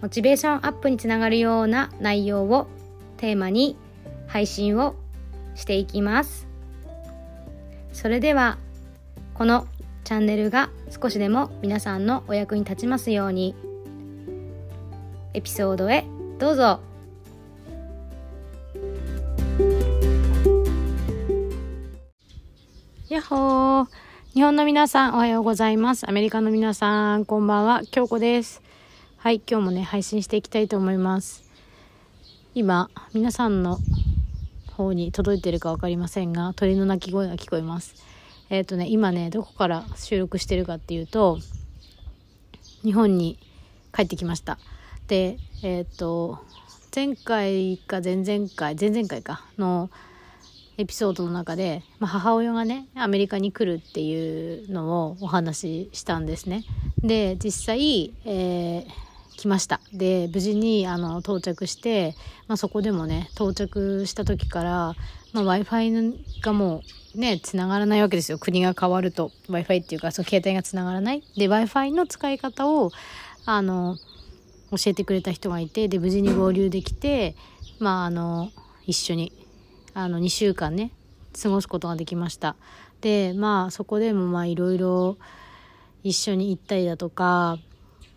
モチベーションアップにつながるような内容をテーマに配信をしていきます。それではこのチャンネルが少しでも皆さんのお役に立ちますようにエピソードへどうぞ。やっほー。日本の皆さんおはようございます。アメリカの皆さんこんばんは。京子です。はい今日もね配信していきたいと思います。今皆さんの方に届いてるか分かりませんが鳥の鳴き声が聞こえます。えっ、とね今ねどこから収録してるかっていうと日本に帰ってきました。でえっ、と前回か前々回前々回かのエピソードの中で、まあ、母親がねアメリカに来るっていうのをお話ししたんですね。で実際、えー来ました。で無事にあの到着して、まあ、そこでもね到着した時から、まあ、w i f i がもうねつながらないわけですよ。国が変わると。W i f i っていうかその携帯がつながらない。で w i f i の使い方をあの教えてくれた人がいてで無事に合流できてまああの一緒にあの2週間ね過ごすことができました。でまあそこでもまあいろいろ一緒に行ったりだとか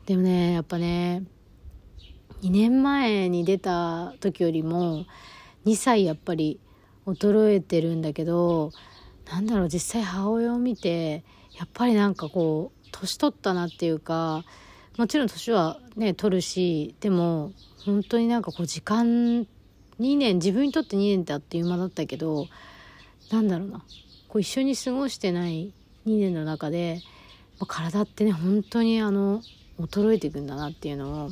でもねやっぱね2年前に出た時よりも2歳やっぱり衰えてるんだけどなんだろう実際母親を見てやっぱりなんかこう年取ったなっていうかもちろん年はね取るしでも本当になんかこう時間2年自分にとって2年ってあっという間だったけどなんだろうなこう一緒に過ごしてない2年の中で体ってね本当にあの衰えていくんだなっていうのを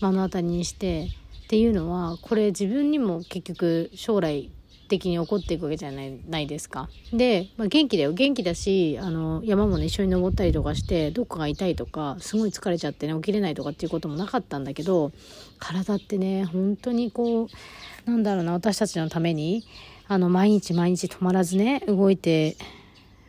目の当たりにしてっていうのはこれ自分にも結局将来的に起こっていくわけじゃないないですか。で、まあ、元気だよ元気だしあの山もね一緒に登ったりとかしてどっかが痛いとかすごい疲れちゃってね起きれないとかっていうこともなかったんだけど体ってね本当にこうなんだろうな私たちのためにあの毎日毎日止まらずね動いて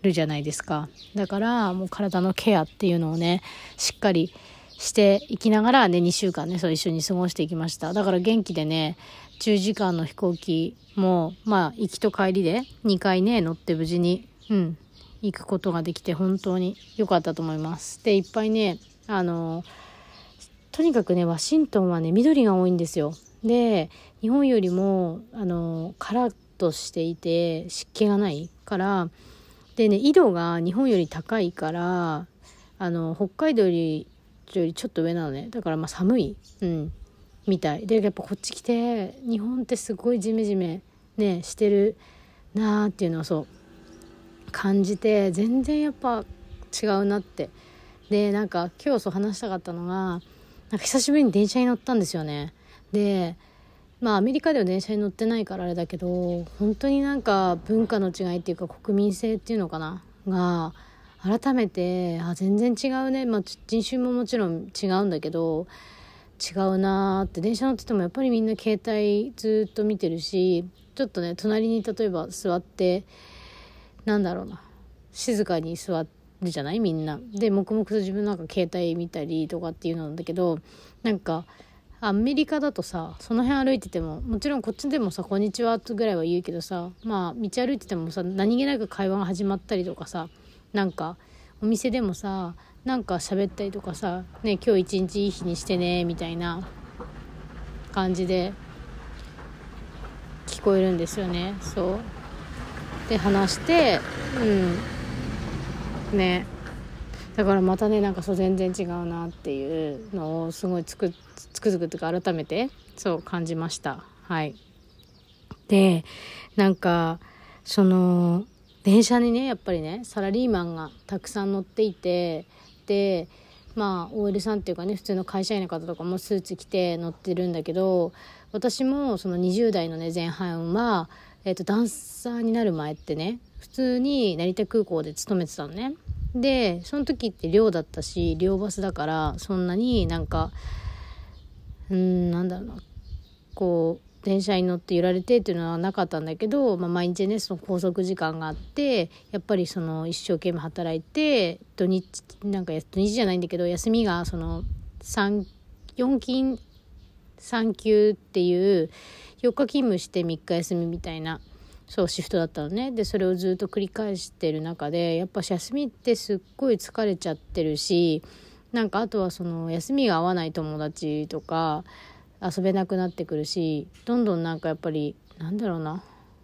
るじゃないですか。だからもう体のケアっていうのをねしっかりしていきながらね2週間ねそう一緒に過ごしていきました。だから元気でね10時間の飛行機もまあ行きと帰りで2回ね乗って無事にうん行くことができて本当に良かったと思います。でいっぱいねあのとにかくねワシントンはね緑が多いんですよ。で日本よりもあのカラッとしていて湿気がないからでね緯度が日本より高いからあの北海道よりよりちょっと上なのね。だからまあ寒い、うん、みたい。でやっぱこっち来て日本ってすごいジメジメねしてるなーっていうのをそう感じて全然やっぱ違うなって。でなんか今日そう話したかったのがなんか久しぶりに電車に乗ったんですよね。でまあアメリカでは電車に乗ってないからあれだけど本当になんか文化の違いっていうか国民性っていうのかな？が改めてあ全然違うね、まあ、人種ももちろん違うんだけど違うなって。電車乗っててもやっぱりみんな携帯ずっと見てるしちょっとね隣に例えば座ってなんだろうな。静かに座るじゃない？みんな。で黙々と自分なんか携帯見たりとかっていうのなんだけどなんかアメリカだとさその辺歩いててももちろんこっちでもさ「こんにちは」ぐらいは言うけどさまあ道歩いててもさ何気なく会話が始まったりとかさなんかお店でもさなんか喋ったりとかさ「ね今日一日いい日にしてね」みたいな感じで聞こえるんですよね。そう。で話してうん。ね。だからまたねなんかそう全然違うなっていうのをすごいつくつくづくとか改めてそう感じました。はい。でなんかその電車にねやっぱりねサラリーマンがたくさん乗っていてでまあ OL さんっていうかね普通の会社員の方とかもスーツ着て乗ってるんだけど私もその20代のね前半は、えーと、ダンサーになる前ってね普通に成田空港で勤めてたのね。でその時って寮だったし寮バスだからそんなになんかうんなんだろうなこう電車に乗って揺られてっていうのはなかったんだけど、まあ、毎日ねその拘束時間があってやっぱりその一生懸命働いて土日なんか土日じゃないんだけど休みがその4勤3級っていう4日勤務して3日休みみたいなそうシフトだったのね。でそれをずっと繰り返してる中でやっぱ休みってすっごい疲れちゃってるしなんかあとはその休みが合わない友達とか遊べなくなってくるしどんどんなんかやっぱりなんだろうな。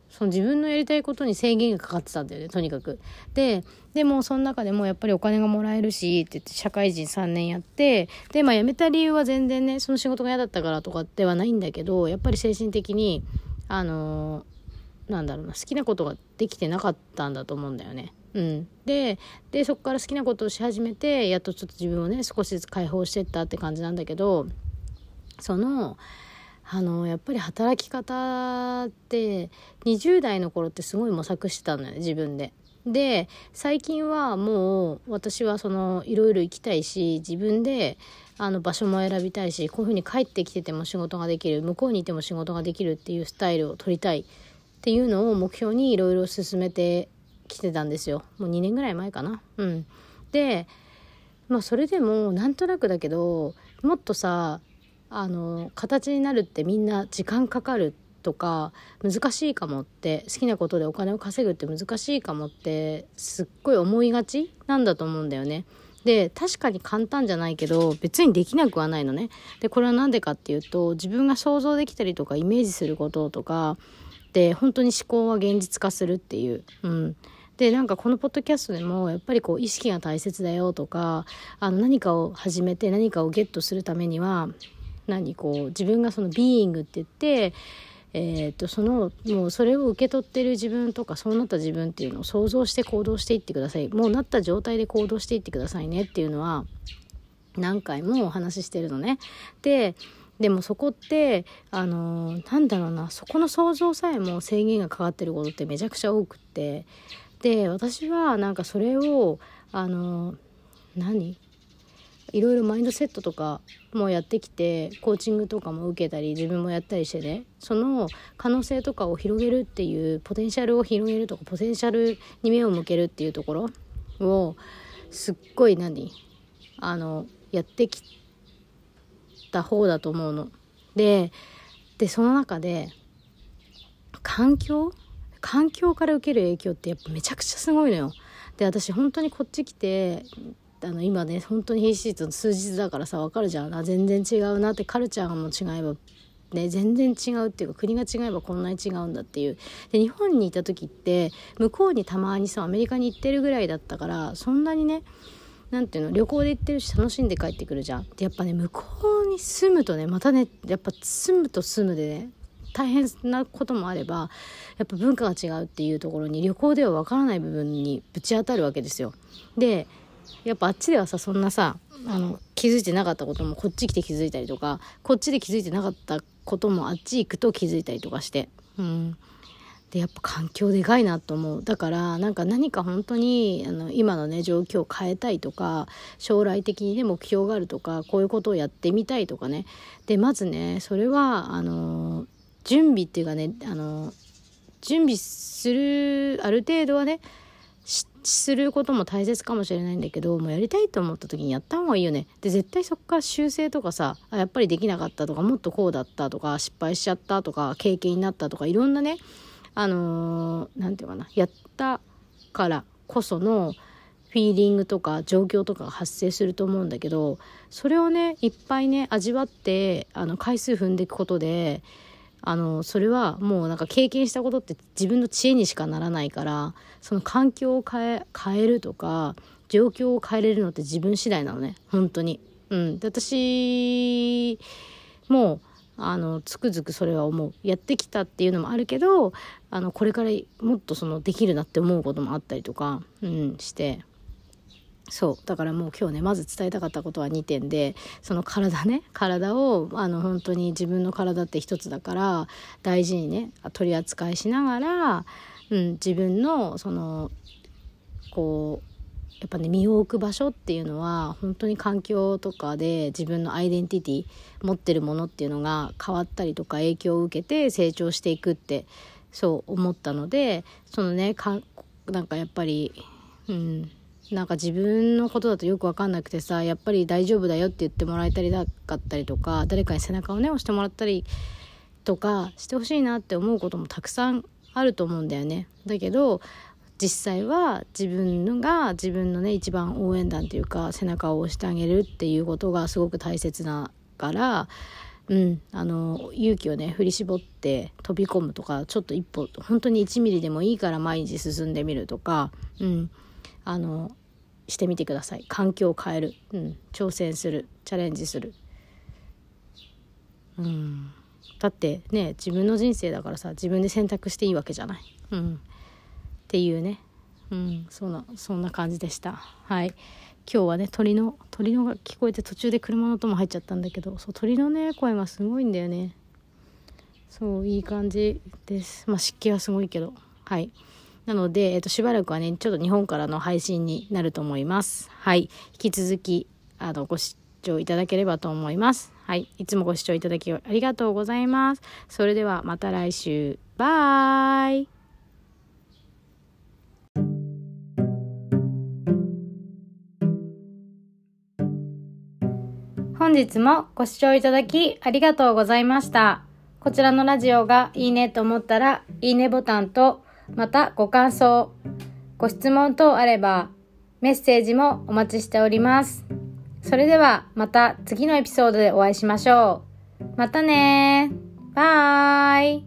その自分のやりたいことに制限がかかってたんだよねとにかく。ででもその中でもやっぱりお金がもらえるしって言って社会人3年やってでまあ辞めた理由は全然ねその仕事が嫌だったからとかではないんだけどやっぱり精神的にあのー、なんだろうな好きなことができてなかったんだと思うんだよね。うん、ででそこから好きなことをし始めてやっとちょっと自分をね少しずつ解放してったって感じなんだけどそのあのやっぱり働き方って20代の頃ってすごい模索してたのよ自分で。で最近はもう私はそのいろいろ行きたいし自分であの場所も選びたいしこういうふうに帰ってきてても仕事ができる向こうにいても仕事ができるっていうスタイルを取りたいっていうのを目標にいろいろ進めてきてたんですよもう2年ぐらい前かな。うん、でまあそれでもなんとなくだけどもっとさあの形になるってみんな時間かかるとか難しいかもって好きなことでお金を稼ぐって難しいかもってすっごい思いがちなんだと思うんだよね。で確かに簡単じゃないけど別にできなくはないのね。でこれは何でかっていうと自分が想像できたりとかイメージすることとかで本当に思考は現実化するっていう。うんでなんかこのポッドキャストでもやっぱりこう意識が大切だよとかあの何かを始めて何かをゲットするためには何こう自分がそのビーイングって言ってえーと、そのもうそれを受け取ってる自分とかそうなった自分っていうのを想像して行動していってください。もうなった状態で行動していってくださいねっていうのは何回もお話ししてるのね。ででもそこってあのなんだろうなそこの想像さえも制限がかかってることってめちゃくちゃ多くって。で私はなんかそれをあの何？いろいろマインドセットとかもやってきてコーチングとかも受けたり自分もやったりしてねその可能性とかを広げるっていうポテンシャルを広げるとかポテンシャルに目を向けるっていうところをすっごい何？あのやってきた方だと思うの。ででその中で環境？環境から受ける影響ってやっぱめちゃくちゃすごいのよ。で私本当にこっち来てあの今ね本当に必死と数日だからさ分かるじゃん。全然違うなってカルチャーも違えばね全然違うっていうか国が違えばこんなに違うんだっていう。で日本にいた時って向こうにたまにさアメリカに行ってるぐらいだったからそんなにねなんていうの旅行で行ってるし楽しんで帰ってくるじゃん。でやっぱね向こうに住むとねまたねやっぱ住むと住むでね大変なこともあればやっぱ文化が違うっていうところに旅行では分からない部分にぶち当たるわけですよ。でやっぱあっちではさそんなさあの気づいてなかったこともこっち来て気づいたりとかこっちで気づいてなかったこともあっち行くと気づいたりとかして。うん。でやっぱ環境でかいなと思う。だからなんか何か本当にあの今のね状況を変えたいとか将来的にね目標があるとかこういうことをやってみたいとかね。でまずねそれはあの準備っていうかねあの準備するある程度はねすることも大切かもしれないんだけどもうやりたいと思った時にやった方がいいよね。で絶対そっから修正とかさあやっぱりできなかったとかもっとこうだったとか失敗しちゃったとか経験になったとかいろんなねあの何、て言うかなやったからこそのフィーリングとか状況とかが発生すると思うんだけどそれをねいっぱいね味わってあの回数踏んでいくことであのそれはもうなんか経験したことって自分の知恵にしかならないからその環境を変え変えるとか状況を変えれるのって自分次第なのね。本当に。うん、で私もあのつくづくそれは思う。やってきたっていうのもあるけどあのこれからもっとそのできるなって思うこともあったりとか、うん、して。そう。だからもう今日ねまず伝えたかったことは2点でその体ね体をあの本当に自分の体って一つだから大事にね取り扱いしながら、うん、自分のそのこうやっぱね身を置く場所っていうのは本当に環境とかで自分のアイデンティティ持ってるものっていうのが変わったりとか影響を受けて成長していくってそう思ったのでそのねかなんかやっぱりうんなんか自分のことだとよく分かんなくてさやっぱり大丈夫だよって言ってもらえたりだかったりとか誰かに背中をね押してもらったりとかしてほしいなって思うこともたくさんあると思うんだよね。だけど実際は自分が自分のね一番応援団というか背中を押してあげるっていうことがすごく大切だからうん、あの勇気をね振り絞って飛び込むとかちょっと一歩本当に1ミリでもいいから毎日進んでみるとか、うん、あのしてみてください。環境を変える、うん、挑戦する。チャレンジする、うん、だってね自分の人生だからさ自分で選択していいわけじゃない、うん、っていうね、うん、そんなそんな感じでした。はい。今日はね鳥の鳥のが聞こえて途中で車の音も入っちゃったんだけどそう鳥のね声がすごいんだよね。そういい感じです。まあ湿気はすごいけど。はい。なので、えっと、しばらくはねちょっと日本からの配信になると思います。はい。引き続きあのご視聴いただければと思います。はい。いつもご視聴いただきありがとうございます。それではまた来週。バイ。本日もご視聴いただきありがとうございました。こちらのラジオがいいねと思ったら、いいねボタンと、またご感想、ご質問等あればメッセージもお待ちしております。それではまた次のエピソードでお会いしましょう。またねバイ